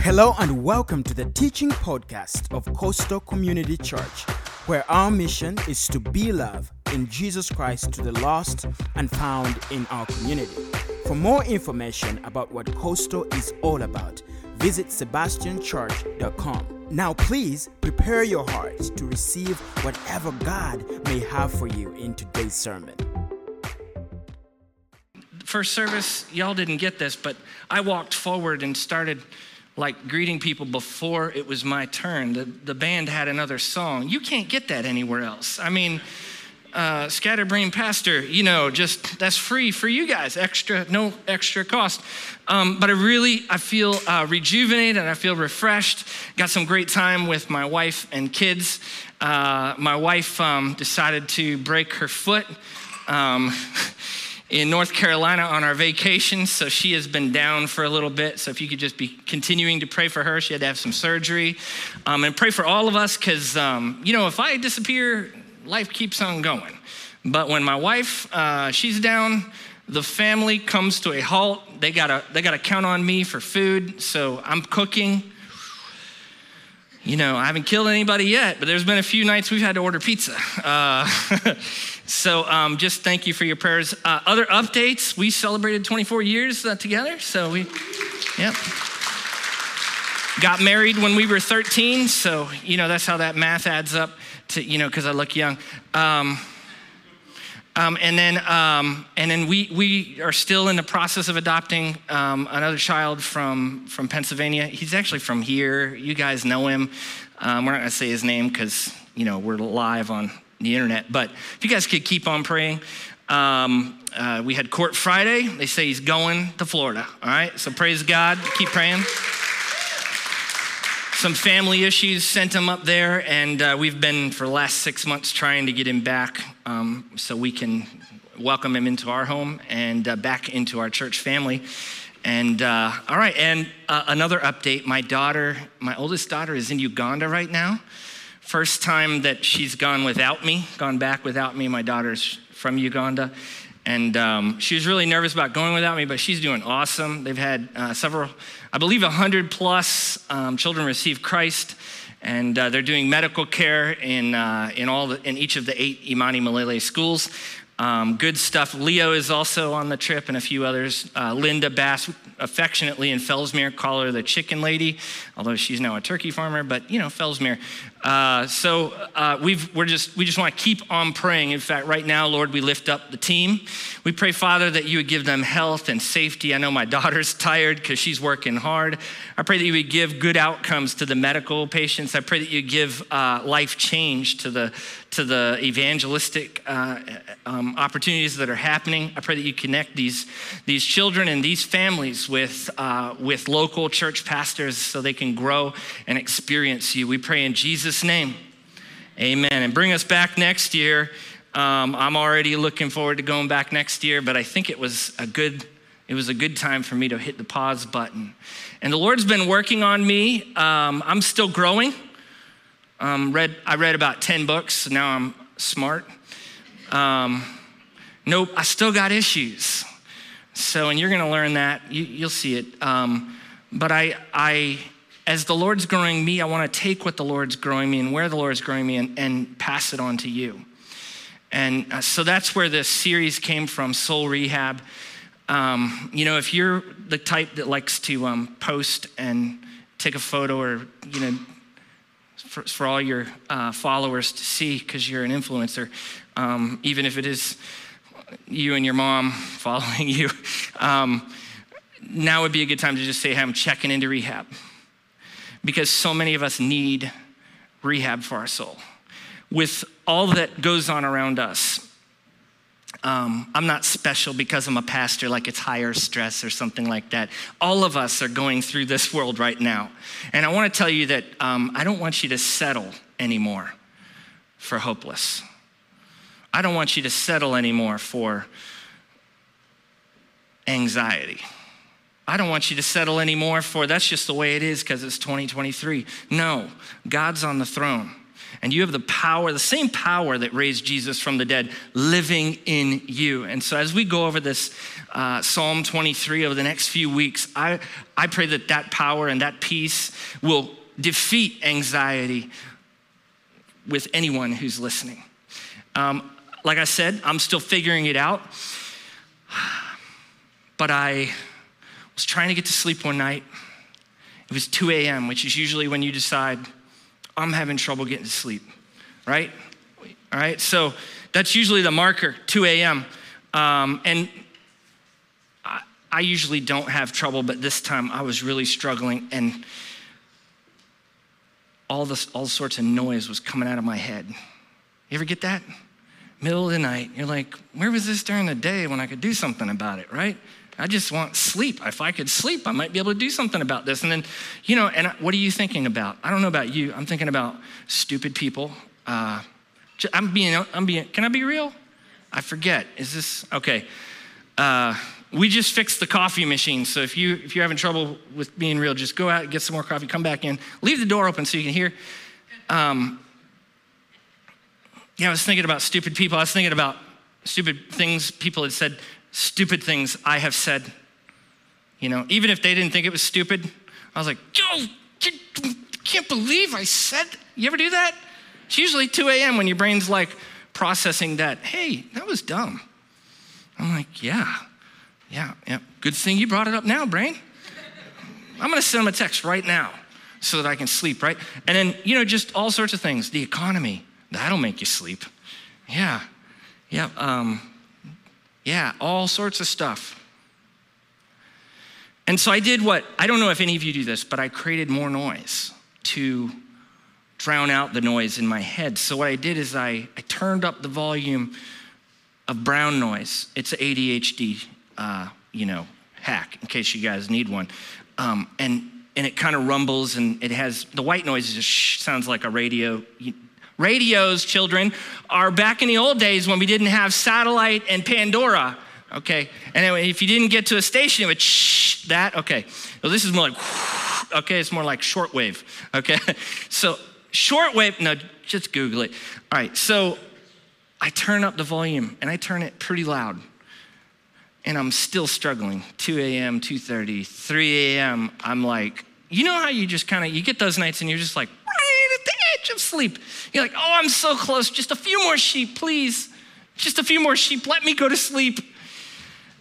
Hello and welcome to the teaching podcast of Coastal Community Church, where our mission is to be love in Jesus Christ to the lost and found in our community. For more information about what Coastal is all about, visit sebastianchurch.com. Now, please prepare your heart to receive whatever God may have for you in today's sermon. First service, y'all didn't get this, but I walked forward and started like greeting people before it was my turn. The, the band had another song. You can't get that anywhere else. I mean, uh, Scatterbrain Pastor, you know, just that's free for you guys, extra, no extra cost. Um, but I really, I feel uh, rejuvenated and I feel refreshed. Got some great time with my wife and kids. Uh, my wife um, decided to break her foot. Um, in North Carolina on our vacation, so she has been down for a little bit. So if you could just be continuing to pray for her, she had to have some surgery, um, and pray for all of us because um, you know if I disappear, life keeps on going. But when my wife uh, she's down, the family comes to a halt. They gotta they gotta count on me for food, so I'm cooking. You know, I haven't killed anybody yet, but there's been a few nights we've had to order pizza. Uh, So um, just thank you for your prayers. Uh, other updates, we celebrated 24 years uh, together. So we, yep. Got married when we were 13. So, you know, that's how that math adds up to, you know, because I look young. Um, um, and then, um, and then we, we are still in the process of adopting um, another child from, from Pennsylvania. He's actually from here. You guys know him. Um, we're not going to say his name because, you know, we're live on the internet. But if you guys could keep on praying. Um, uh, we had court Friday. They say he's going to Florida. All right. So praise God. Keep praying. Some family issues sent him up there, and uh, we've been for the last six months trying to get him back um, so we can welcome him into our home and uh, back into our church family. And uh, all right, and uh, another update my daughter, my oldest daughter, is in Uganda right now. First time that she's gone without me, gone back without me. My daughter's from Uganda. And um, she was really nervous about going without me, but she's doing awesome. They've had uh, several, I believe, 100 plus um, children receive Christ. And uh, they're doing medical care in, uh, in, all the, in each of the eight Imani Milele schools. Um, good stuff. Leo is also on the trip and a few others. Uh, Linda Bass, affectionately in Fellsmere, call her the chicken lady, although she's now a turkey farmer, but you know, Fellsmere. Uh, so uh, we've, we're just, we just want to keep on praying. In fact, right now, Lord, we lift up the team. We pray, Father, that you would give them health and safety. I know my daughter's tired because she's working hard. I pray that you would give good outcomes to the medical patients. I pray that you give uh, life change to the, to the evangelistic uh, um, opportunities that are happening. I pray that you connect these, these children and these families with, uh, with local church pastors so they can grow and experience you. We pray in Jesus' name. Amen. And bring us back next year. Um, I'm already looking forward to going back next year, but I think it was a good it was a good time for me to hit the pause button. And the Lord's been working on me. Um, I'm still growing. Um, read, I read about 10 books, so now I'm smart. Um, nope, I still got issues. So, and you're going to learn that. You, will see it. Um, but I, I, as the Lord's growing me, I want to take what the Lord's growing me and where the Lord's growing me and, and pass it on to you. And uh, so that's where this series came from, Soul Rehab. Um, you know, if you're the type that likes to um, post and take a photo or, you know, for, for all your uh, followers to see because you're an influencer, um, even if it is you and your mom following you, um, now would be a good time to just say, hey, I'm checking into rehab. Because so many of us need rehab for our soul. With all that goes on around us, um, I'm not special because I'm a pastor, like it's higher stress or something like that. All of us are going through this world right now. And I want to tell you that um, I don't want you to settle anymore for hopeless. I don't want you to settle anymore for anxiety. I don't want you to settle anymore for that's just the way it is because it's 2023. No, God's on the throne. And you have the power, the same power that raised Jesus from the dead, living in you. And so, as we go over this uh, Psalm 23 over the next few weeks, I, I pray that that power and that peace will defeat anxiety with anyone who's listening. Um, like I said, I'm still figuring it out. But I was trying to get to sleep one night. It was 2 a.m., which is usually when you decide, I'm having trouble getting to sleep, right? All right, so that's usually the marker, 2 a.m. Um, and I, I usually don't have trouble, but this time I was really struggling, and all this, all sorts of noise was coming out of my head. You ever get that? Middle of the night, you're like, where was this during the day when I could do something about it, right? I just want sleep. If I could sleep, I might be able to do something about this. And then, you know, and what are you thinking about? I don't know about you. I'm thinking about stupid people. Uh, I'm being, I'm being, can I be real? I forget. Is this, okay. Uh, we just fixed the coffee machine. So if, you, if you're having trouble with being real, just go out, and get some more coffee, come back in, leave the door open so you can hear. Um, yeah, I was thinking about stupid people. I was thinking about stupid things people had said stupid things I have said. You know, even if they didn't think it was stupid, I was like, yo, can't believe I said, you ever do that? It's usually 2 a.m. when your brain's like processing that, hey, that was dumb. I'm like, yeah, yeah, yeah. Good thing you brought it up now, brain. I'm gonna send them a text right now so that I can sleep, right? And then, you know, just all sorts of things. The economy, that'll make you sleep. Yeah, yeah. Um, yeah, all sorts of stuff. And so I did what, I don't know if any of you do this, but I created more noise to drown out the noise in my head. So what I did is I, I turned up the volume of brown noise. It's an ADHD, uh, you know, hack in case you guys need one. Um, and and it kind of rumbles and it has the white noise just sounds like a radio Radios, children, are back in the old days when we didn't have satellite and Pandora. Okay, and if you didn't get to a station, it would shh that. Okay, well this is more like okay, it's more like shortwave. Okay, so shortwave. No, just Google it. All right, so I turn up the volume and I turn it pretty loud, and I'm still struggling. 2 a.m., 2:30, 3 a.m. I'm like, you know how you just kind of you get those nights and you're just like of sleep. You're like, oh, I'm so close. Just a few more sheep, please. Just a few more sheep. Let me go to sleep.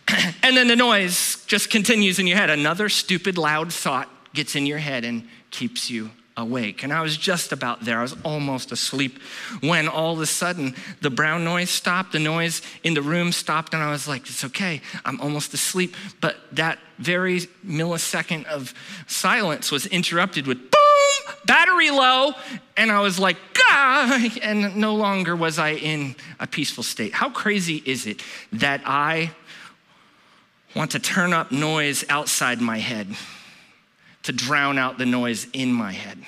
and then the noise just continues in your head. Another stupid, loud thought gets in your head and keeps you awake. And I was just about there. I was almost asleep when all of a sudden the brown noise stopped, the noise in the room stopped, and I was like, it's okay. I'm almost asleep. But that very millisecond of silence was interrupted with boom, battery low. And I was like, ah, and no longer was I in a peaceful state. How crazy is it that I want to turn up noise outside my head to drown out the noise in my head?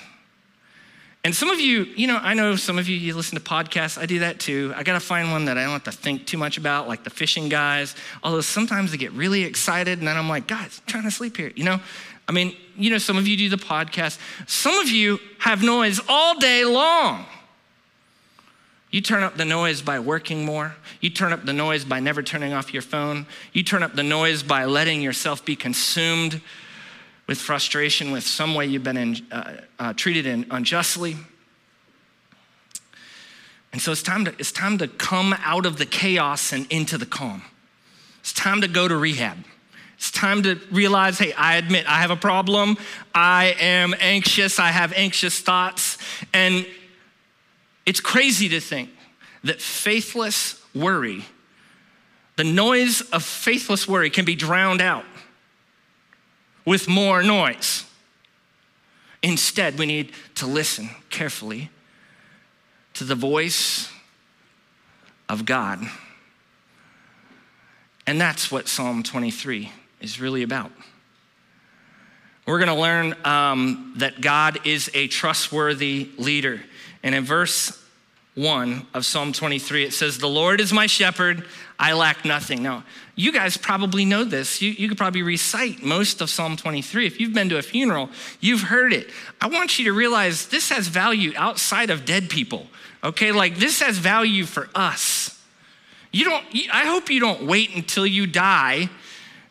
And some of you, you know, I know some of you, you listen to podcasts. I do that too. I got to find one that I don't have to think too much about, like the fishing guys. Although sometimes they get really excited, and then I'm like, guys, I'm trying to sleep here, you know? I mean, you know, some of you do the podcast. Some of you have noise all day long. You turn up the noise by working more. You turn up the noise by never turning off your phone. You turn up the noise by letting yourself be consumed with frustration with some way you've been in, uh, uh, treated in unjustly. And so it's time, to, it's time to come out of the chaos and into the calm. It's time to go to rehab. It's time to realize hey, I admit I have a problem. I am anxious. I have anxious thoughts. And it's crazy to think that faithless worry, the noise of faithless worry, can be drowned out with more noise. Instead, we need to listen carefully to the voice of God. And that's what Psalm 23 is really about. We're going to learn um, that God is a trustworthy leader. And in verse 1 of Psalm 23. It says, The Lord is my shepherd, I lack nothing. Now, you guys probably know this. You, you could probably recite most of Psalm 23. If you've been to a funeral, you've heard it. I want you to realize this has value outside of dead people, okay? Like this has value for us. You don't, I hope you don't wait until you die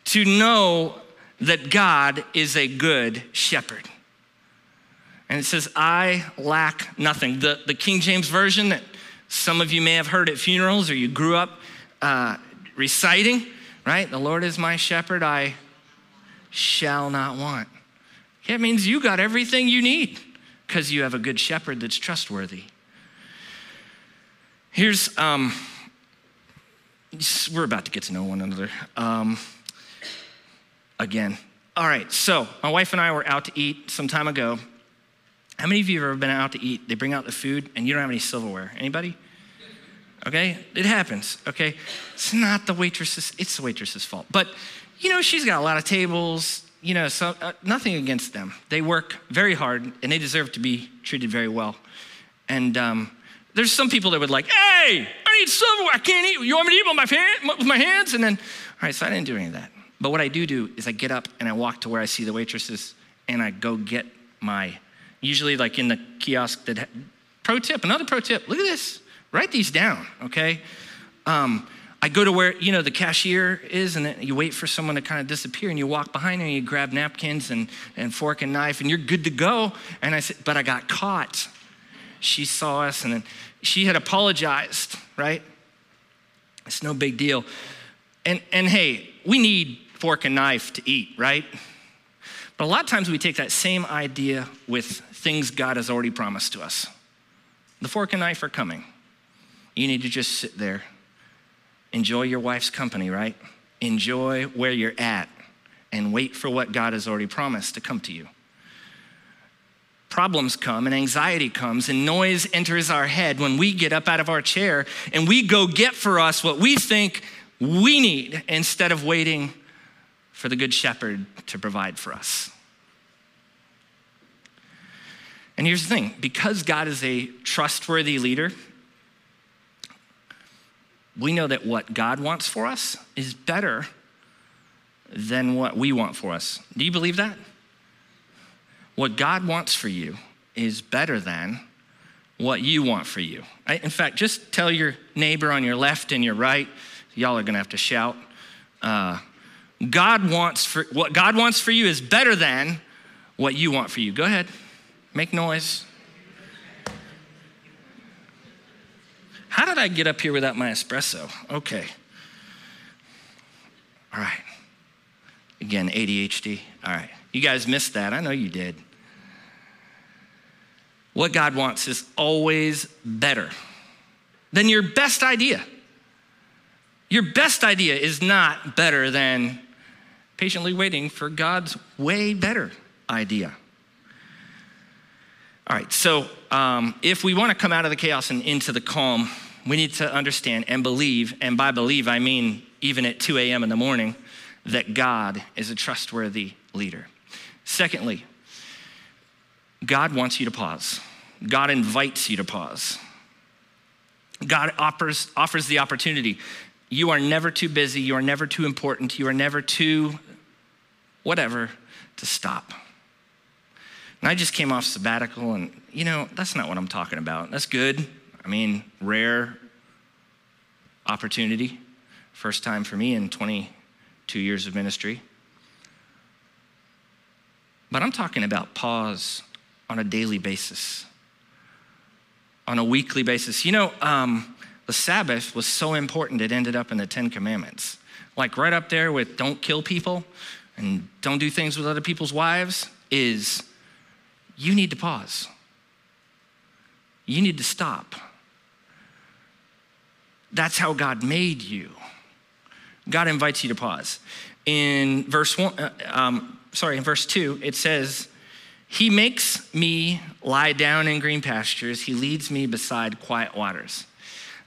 to know that God is a good shepherd. And it says, I lack nothing. The, the King James Version that some of you may have heard at funerals or you grew up uh, reciting, right? The Lord is my shepherd, I shall not want. It means you got everything you need because you have a good shepherd that's trustworthy. Here's, um, we're about to get to know one another. Um, again. All right, so my wife and I were out to eat some time ago how many of you have ever been out to eat? They bring out the food and you don't have any silverware. Anybody? Okay, it happens. Okay, it's not the waitress's. It's the waitress's fault. But you know, she's got a lot of tables. You know, so uh, nothing against them. They work very hard and they deserve to be treated very well. And um, there's some people that would like, hey, I need silverware. I can't eat. You want me to eat with my, with my hands? And then, all right, so I didn't do any of that. But what I do do is I get up and I walk to where I see the waitresses and I go get my usually like in the kiosk that pro tip another pro tip look at this write these down okay? Um, i go to where you know the cashier is and you wait for someone to kind of disappear and you walk behind and you grab napkins and, and fork and knife and you're good to go. And i said but i got caught. She saw us and then she had apologized right? It's no big deal. And and hey we need fork and knife to eat right? But a lot of times we take that same idea with things God has already promised to us. The fork and knife are coming. You need to just sit there. Enjoy your wife's company, right? Enjoy where you're at and wait for what God has already promised to come to you. Problems come and anxiety comes and noise enters our head when we get up out of our chair and we go get for us what we think we need instead of waiting for the Good Shepherd to provide for us. And here's the thing because God is a trustworthy leader, we know that what God wants for us is better than what we want for us. Do you believe that? What God wants for you is better than what you want for you. In fact, just tell your neighbor on your left and your right, y'all are gonna have to shout. Uh, God wants for what God wants for you is better than what you want for you. Go ahead. Make noise. How did I get up here without my espresso? Okay. All right. Again, ADHD. All right. You guys missed that. I know you did. What God wants is always better than your best idea. Your best idea is not better than patiently waiting for God's way better idea. All right, so um, if we want to come out of the chaos and into the calm, we need to understand and believe, and by believe, I mean even at 2 a.m. in the morning, that God is a trustworthy leader. Secondly, God wants you to pause. God invites you to pause. God offers, offers the opportunity. You are never too busy, you are never too important, you are never too whatever to stop. And I just came off sabbatical, and you know, that's not what I'm talking about. That's good. I mean, rare opportunity. First time for me in 22 years of ministry. But I'm talking about pause on a daily basis, on a weekly basis. You know, um, the Sabbath was so important, it ended up in the Ten Commandments. Like right up there with don't kill people and don't do things with other people's wives, is you need to pause. You need to stop. That's how God made you. God invites you to pause. In verse one, uh, um, sorry, in verse two, it says, He makes me lie down in green pastures. He leads me beside quiet waters.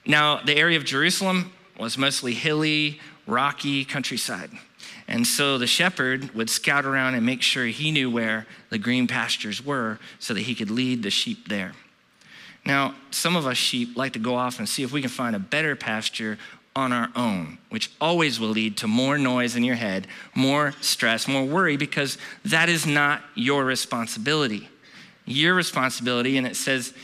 Now, the area of Jerusalem was mostly hilly, rocky countryside. And so the shepherd would scout around and make sure he knew where the green pastures were so that he could lead the sheep there. Now, some of us sheep like to go off and see if we can find a better pasture on our own, which always will lead to more noise in your head, more stress, more worry, because that is not your responsibility. Your responsibility, and it says,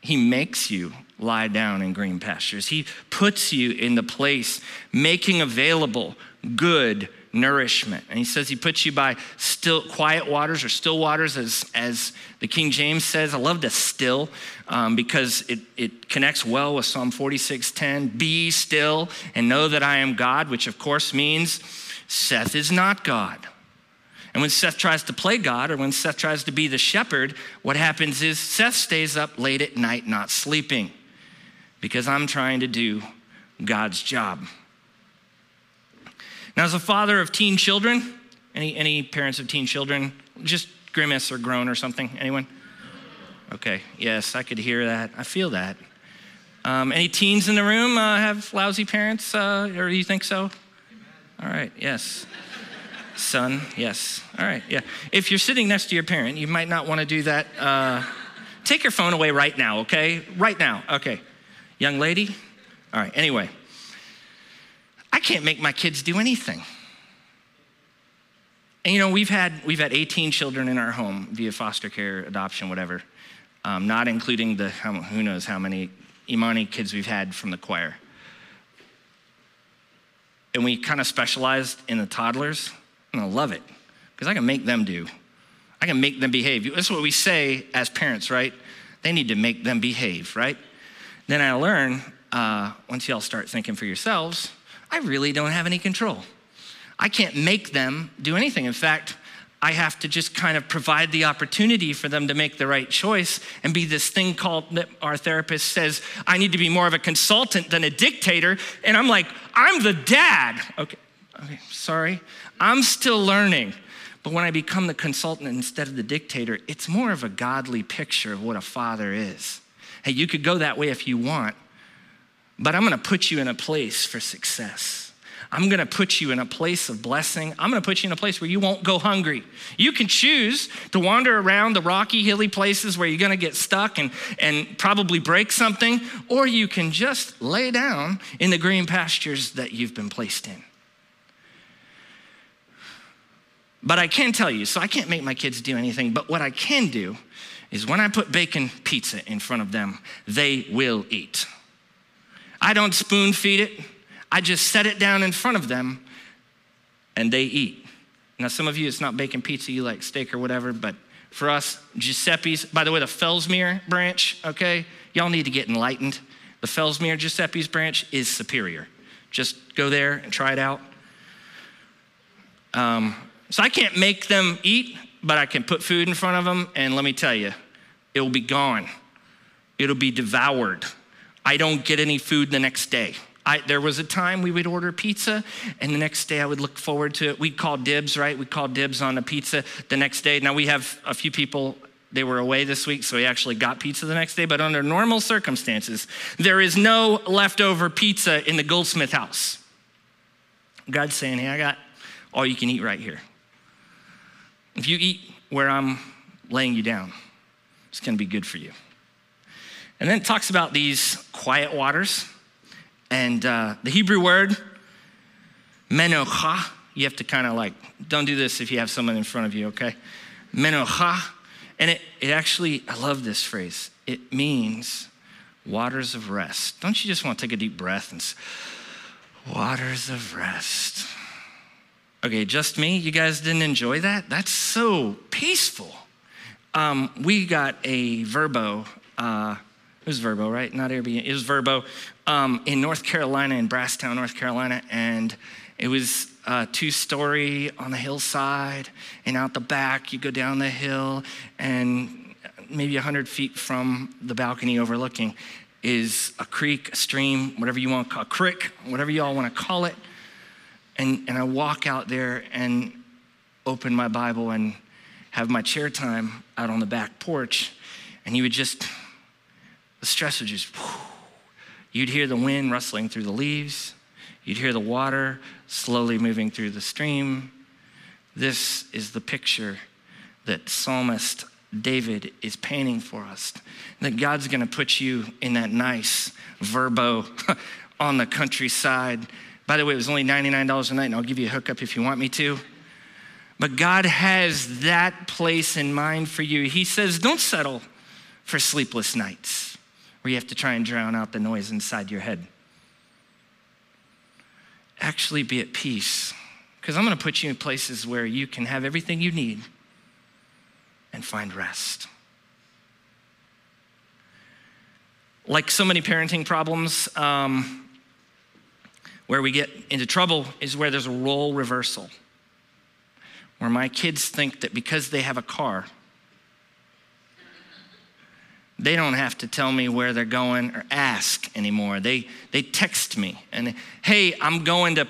He makes you lie down in green pastures. He puts you in the place, making available good nourishment. And he says he puts you by still quiet waters or still waters, as, as the King James says. I love the still um, because it, it connects well with Psalm 46:10. Be still and know that I am God, which of course means Seth is not God. And when Seth tries to play God or when Seth tries to be the shepherd, what happens is Seth stays up late at night not sleeping because I'm trying to do God's job. Now, as a father of teen children, any, any parents of teen children, just grimace or groan or something? Anyone? Okay, yes, I could hear that. I feel that. Um, any teens in the room uh, have lousy parents, uh, or do you think so? All right, yes. Son, yes. All right, yeah. If you're sitting next to your parent, you might not want to do that. Uh, take your phone away right now, okay? Right now, okay. Young lady? All right, anyway. I can't make my kids do anything. And you know, we've had, we've had 18 children in our home via foster care, adoption, whatever, um, not including the who knows how many Imani kids we've had from the choir. And we kind of specialized in the toddlers, and I love it because I can make them do. I can make them behave. That's what we say as parents, right? They need to make them behave, right? Then I learn uh, once y'all start thinking for yourselves, I really don't have any control. I can't make them do anything. In fact, I have to just kind of provide the opportunity for them to make the right choice and be this thing called our therapist says, I need to be more of a consultant than a dictator. And I'm like, I'm the dad. Okay, okay, sorry. I'm still learning. But when I become the consultant instead of the dictator, it's more of a godly picture of what a father is. Hey, you could go that way if you want, but I'm gonna put you in a place for success. I'm gonna put you in a place of blessing. I'm gonna put you in a place where you won't go hungry. You can choose to wander around the rocky, hilly places where you're gonna get stuck and, and probably break something, or you can just lay down in the green pastures that you've been placed in. But I can tell you, so I can't make my kids do anything, but what I can do is when I put bacon pizza in front of them, they will eat. I don't spoon feed it. I just set it down in front of them and they eat. Now, some of you, it's not bacon pizza, you like steak or whatever, but for us, Giuseppe's, by the way, the Fellsmere branch, okay? Y'all need to get enlightened. The Fellsmere Giuseppe's branch is superior. Just go there and try it out. Um, so I can't make them eat, but I can put food in front of them, and let me tell you, it will be gone. It'll be devoured. I don't get any food the next day. I, there was a time we would order pizza, and the next day I would look forward to it. We'd call dibs, right? We'd call dibs on the pizza the next day. Now we have a few people, they were away this week, so we actually got pizza the next day. But under normal circumstances, there is no leftover pizza in the Goldsmith house. God's saying, hey, I got all you can eat right here. If you eat where I'm laying you down, it's gonna be good for you. And then it talks about these quiet waters. And uh, the Hebrew word, menocha, you have to kind of like, don't do this if you have someone in front of you, okay? Menocha. And it, it actually, I love this phrase. It means waters of rest. Don't you just want to take a deep breath and say, waters of rest? Okay, just me? You guys didn't enjoy that? That's so peaceful. Um, we got a Vrbo. uh, was Vrbo, right? Not Airbnb. It was Vrbo um, in North Carolina, in Brasstown, North Carolina, and it was a two-story on the hillside, and out the back, you go down the hill, and maybe 100 feet from the balcony overlooking is a creek, a stream, whatever you want to call a creek, whatever you all want to call it. And, and I walk out there and open my Bible and have my chair time out on the back porch, and you would just the stress would just, whew. you'd hear the wind rustling through the leaves, you'd hear the water slowly moving through the stream. This is the picture that psalmist David is painting for us. That God's gonna put you in that nice Vrbo on the countryside. By the way, it was only $99 a night, and I'll give you a hookup if you want me to. But God has that place in mind for you. He says, don't settle for sleepless nights where you have to try and drown out the noise inside your head. Actually, be at peace because I'm going to put you in places where you can have everything you need and find rest. Like so many parenting problems, um, where we get into trouble is where there's a role reversal. Where my kids think that because they have a car, they don't have to tell me where they're going or ask anymore. They, they text me and, hey, I'm going to,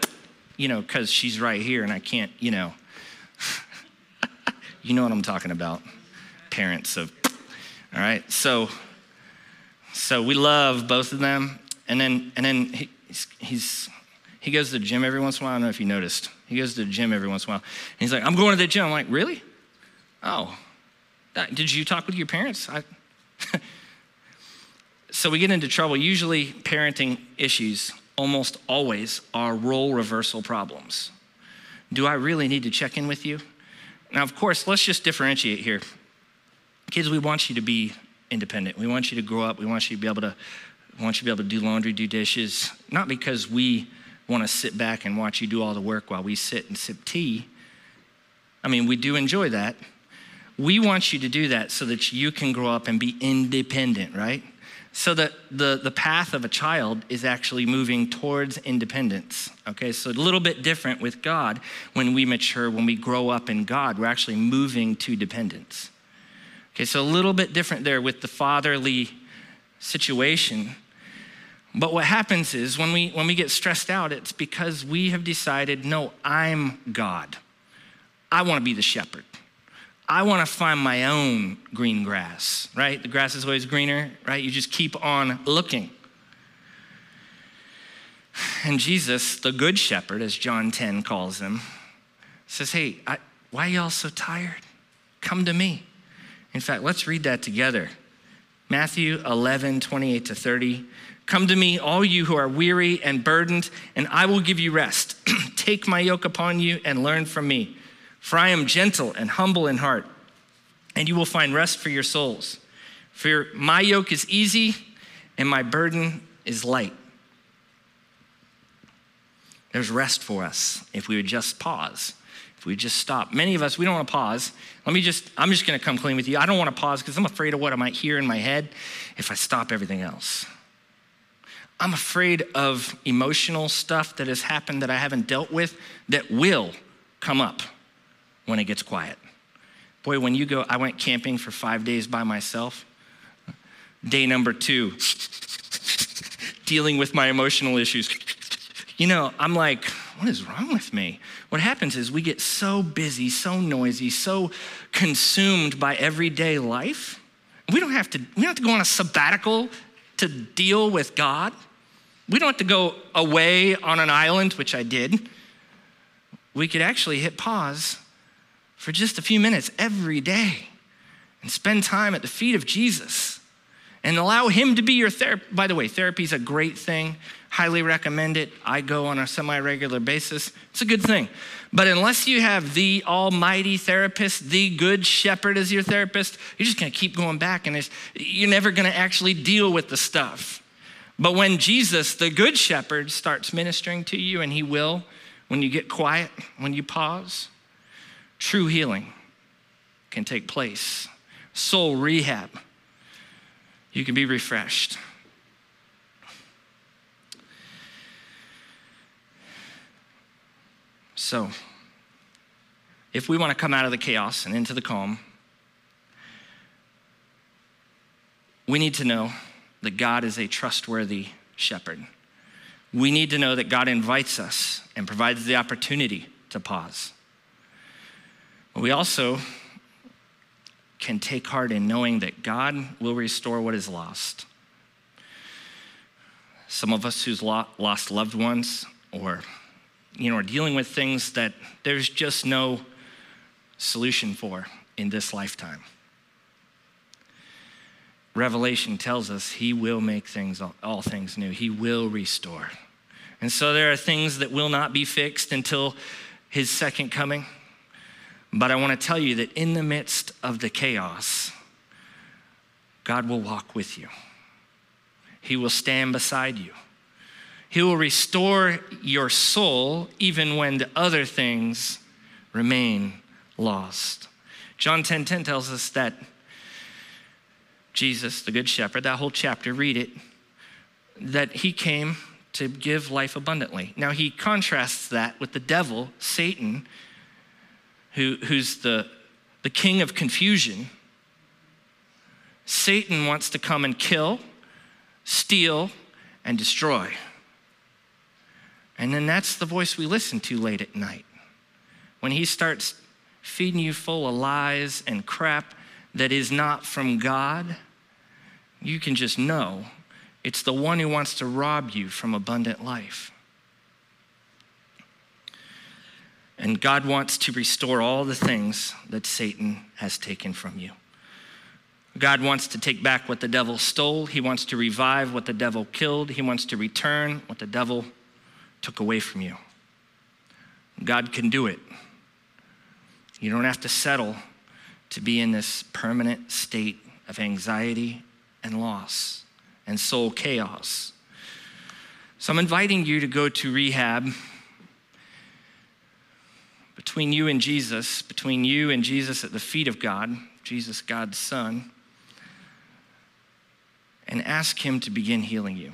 you know, because she's right here and I can't, you know. you know what I'm talking about. Parents of, all right? So, so we love both of them. And then, and then he, he's, he goes to the gym every once in a while. I don't know if you noticed. He goes to the gym every once in a while. And he's like, I'm going to the gym. I'm like, really? Oh, uh, did you talk with your parents? I, so we get into trouble. Usually, parenting issues almost always are role reversal problems. Do I really need to check in with you? Now, of course, let's just differentiate here. Kids, we want you to be independent. We want you to grow up. We want you to be able to, want you to be able to do laundry, do dishes, not because we want to sit back and watch you do all the work while we sit and sip tea. I mean, we do enjoy that. We want you to do that so that you can grow up and be independent, right? So that the, the path of a child is actually moving towards independence. Okay, so a little bit different with God when we mature, when we grow up in God, we're actually moving to dependence. Okay, so a little bit different there with the fatherly situation. But what happens is when we when we get stressed out, it's because we have decided, no, I'm God. I want to be the shepherd. I want to find my own green grass, right? The grass is always greener, right? You just keep on looking. And Jesus, the good shepherd, as John 10 calls him, says, Hey, I, why are y'all so tired? Come to me. In fact, let's read that together. Matthew 11, 28 to 30. Come to me, all you who are weary and burdened, and I will give you rest. Take my yoke upon you and learn from me for I am gentle and humble in heart, and you will find rest for your souls. For my yoke is easy and my burden is light. There's rest for us if we would just pause, if we just stop. Many of us, we don't want to pause. Let me just, I'm just going to come clean with you. I don't want to pause because I'm afraid of what I might hear in my head if I stop everything else. I'm afraid of emotional stuff that has happened that I haven't dealt with that will come up when it gets quiet. Boy, when you go, I went camping for five days by myself. Day number two, dealing with my emotional issues. You know, I'm like, what is wrong with me? What happens is we get so busy, so noisy, so consumed by everyday life. We don't have to, we don't have to go on a sabbatical to deal with God. We don't have to go away on an island, which I did. We could actually hit pause for just a few minutes every day and spend time at the feet of Jesus and allow Him to be your therapist. By the way, therapy is a great thing. Highly recommend it. I go on a semi regular basis. It's a good thing. But unless you have the almighty therapist, the good shepherd as your therapist, you're just going to keep going back and you're never going to actually deal with the stuff. But when Jesus, the good shepherd, starts ministering to you, and He will, when you get quiet, when you pause, True healing can take place. Soul rehab, you can be refreshed. So, if we want to come out of the chaos and into the calm, we need to know that God is a trustworthy shepherd. We need to know that God invites us and provides the opportunity to pause. We also can take heart in knowing that God will restore what is lost. Some of us who's lost loved ones or you know are dealing with things that there's just no solution for in this lifetime. Revelation tells us he will make things all things new. He will restore. And so there are things that will not be fixed until his second coming. But I want to tell you that in the midst of the chaos, God will walk with you. He will stand beside you. He will restore your soul even when the other things remain lost. John 10:10 10, 10 tells us that Jesus, the good shepherd, that whole chapter, read it, that he came to give life abundantly. Now he contrasts that with the devil, Satan, who, who's the, the king of confusion. Satan wants to come and kill, steal, and destroy. And then that's the voice we listen to late at night. When he starts feeding you full of lies and crap that is not from God, you can just know it's the one who wants to rob you from abundant life. And God wants to restore all the things that Satan has taken from you. God wants to take back what the devil stole. He wants to revive what the devil killed. He wants to return what the devil took away from you. God can do it. You don't have to settle to be in this permanent state of anxiety and loss and soul chaos. So I'm inviting you to go to rehab between you and Jesus, between you and Jesus at the feet of God, Jesus, God's Son, and ask Him to begin healing you.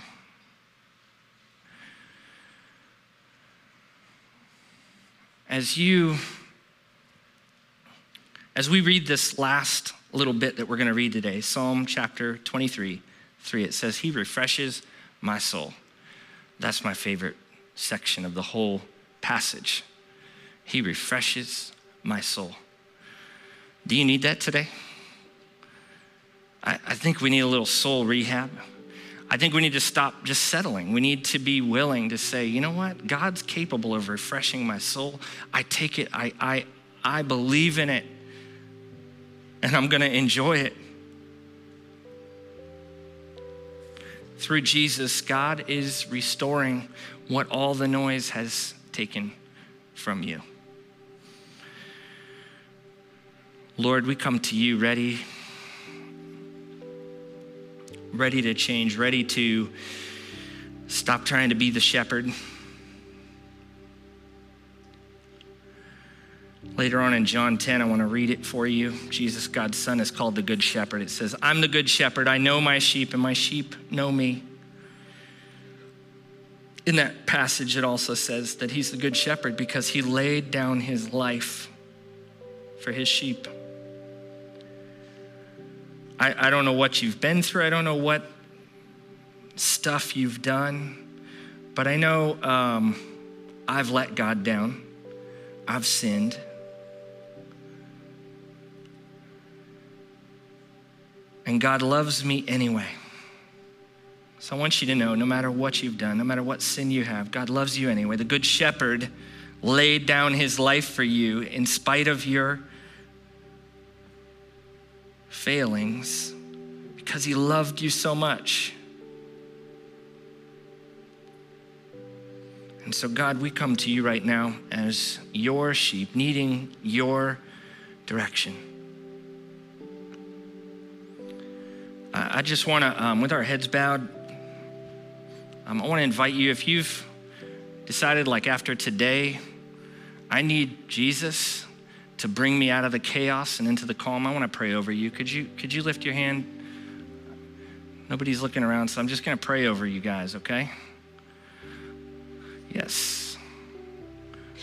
As you, as we read this last little bit that we're going to read today, Psalm chapter 23, 3, it says, He refreshes my soul. That's my favorite section of the whole passage. He refreshes my soul. Do you need that today? I, I think we need a little soul rehab. I think we need to stop just settling. We need to be willing to say, you know what? God's capable of refreshing my soul. I take it, I, I, I believe in it, and I'm going to enjoy it. Through Jesus, God is restoring what all the noise has taken from you. Lord, we come to you ready, ready to change, ready to stop trying to be the shepherd. Later on in John 10, I want to read it for you. Jesus, God's Son, is called the Good Shepherd. It says, I'm the Good Shepherd. I know my sheep, and my sheep know me. In that passage, it also says that he's the Good Shepherd because he laid down his life for his sheep. I, I don't know what you've been through, I don't know what stuff you've done, but I know um, I've let God down, I've sinned. And God loves me anyway. So I want you to know no matter what you've done, no matter what sin you have, God loves you anyway. The Good Shepherd laid down his life for you in spite of your failings because he loved you so much. And so, God, we come to you right now as your sheep, needing your direction. I just want to, um, with our heads bowed, um, I want to invite you if you've decided, like after today, I need Jesus to bring me out of the chaos and into the calm, I want to pray over you. Could you could you lift your hand? Nobody's looking around, so I'm just going to pray over you guys, okay? Yes.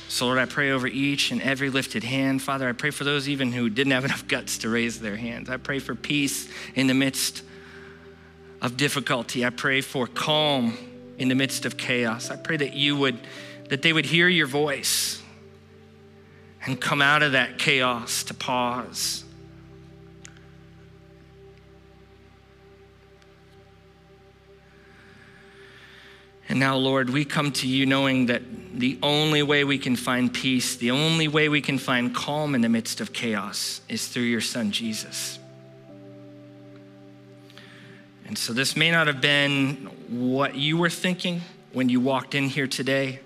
So, Lord, I pray over each and every lifted hand. Father, I pray for those even who didn't have enough guts to raise their hands. I pray for peace in the midst of difficulty. I pray for calm in the midst of chaos. I pray that you would, that they would hear your voice and come out of that chaos to pause. And now, Lord, we come to you knowing that the only way we can find peace, the only way we can find calm in the midst of chaos is through your Son, Jesus. And so this may not have been what you were thinking when you walked in here today.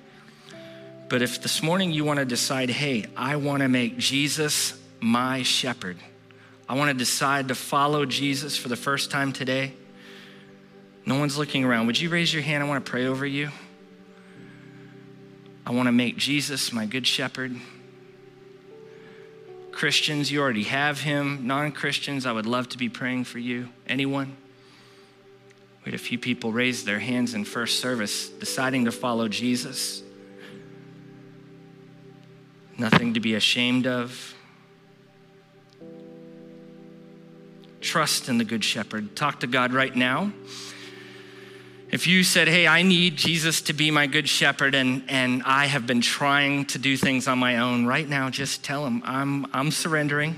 But if this morning you want to decide, hey, I want to make Jesus my shepherd, I want to decide to follow Jesus for the first time today, no one's looking around. Would you raise your hand? I want to pray over you. I want to make Jesus my good shepherd. Christians, you already have him. Non Christians, I would love to be praying for you. Anyone? We had a few people raise their hands in first service, deciding to follow Jesus. Nothing to be ashamed of. Trust in the Good Shepherd. Talk to God right now. If you said, Hey, I need Jesus to be my good shepherd, and, and I have been trying to do things on my own, right now, just tell him, I'm, I'm surrendering.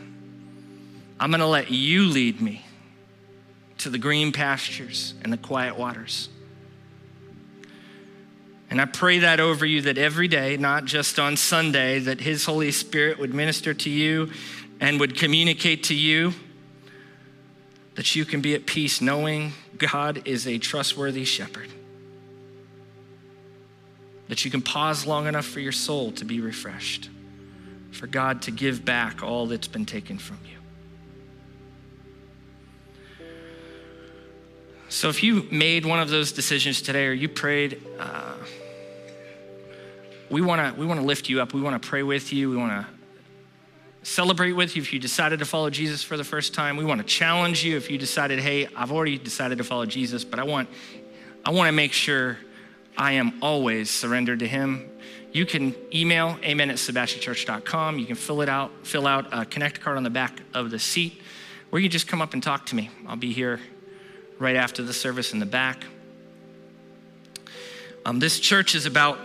I'm going to let you lead me to the green pastures and the quiet waters. And I pray that over you that every day, not just on Sunday, that His Holy Spirit would minister to you and would communicate to you that you can be at peace knowing God is a trustworthy shepherd. That you can pause long enough for your soul to be refreshed, for God to give back all that's been taken from you. So if you made one of those decisions today or you prayed, uh, we want to we want to lift you up. We want to pray with you. We want to celebrate with you if you decided to follow Jesus for the first time. We want to challenge you if you decided, hey, I've already decided to follow Jesus, but I want I want to make sure I am always surrendered to Him. You can email amen at sebastianchurch.com. You can fill it out, fill out a connect card on the back of the seat, or you just come up and talk to me. I'll be here right after the service in the back. Um, this church is about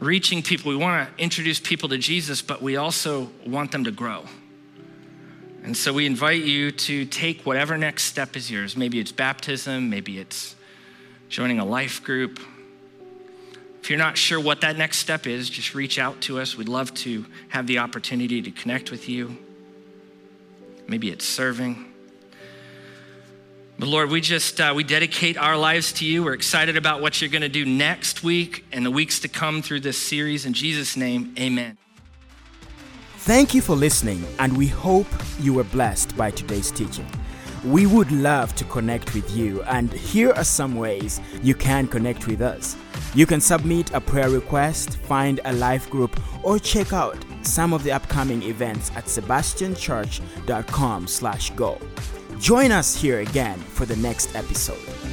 reaching people. We want to introduce people to Jesus, but we also want them to grow. And so we invite you to take whatever next step is yours. Maybe it's baptism, maybe it's joining a life group. If you're not sure what that next step is, just reach out to us. We'd love to have the opportunity to connect with you. Maybe it's serving. Lord, we just uh, we dedicate our lives to you. We're excited about what you're going to do next week and the weeks to come through this series. In Jesus' name, Amen. Thank you for listening, and we hope you were blessed by today's teaching. We would love to connect with you, and here are some ways you can connect with us. You can submit a prayer request, find a life group, or check out some of the upcoming events at sebastianchurch.com/go. Join us here again for the next episode.